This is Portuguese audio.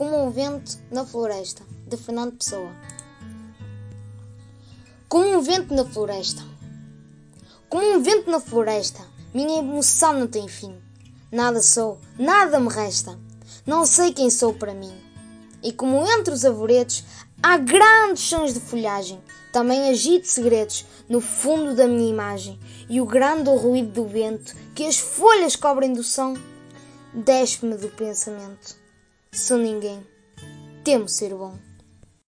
como um vento na floresta, de Fernando Pessoa. Como um vento na floresta. Como um vento na floresta, minha emoção não tem fim. Nada sou, nada me resta. Não sei quem sou para mim. E como entre os arvoredos há grandes sons de folhagem, também agito segredos no fundo da minha imagem, e o grande ruído do vento que as folhas cobrem do som, despe-me do pensamento. Sou ninguém, temo ser bom.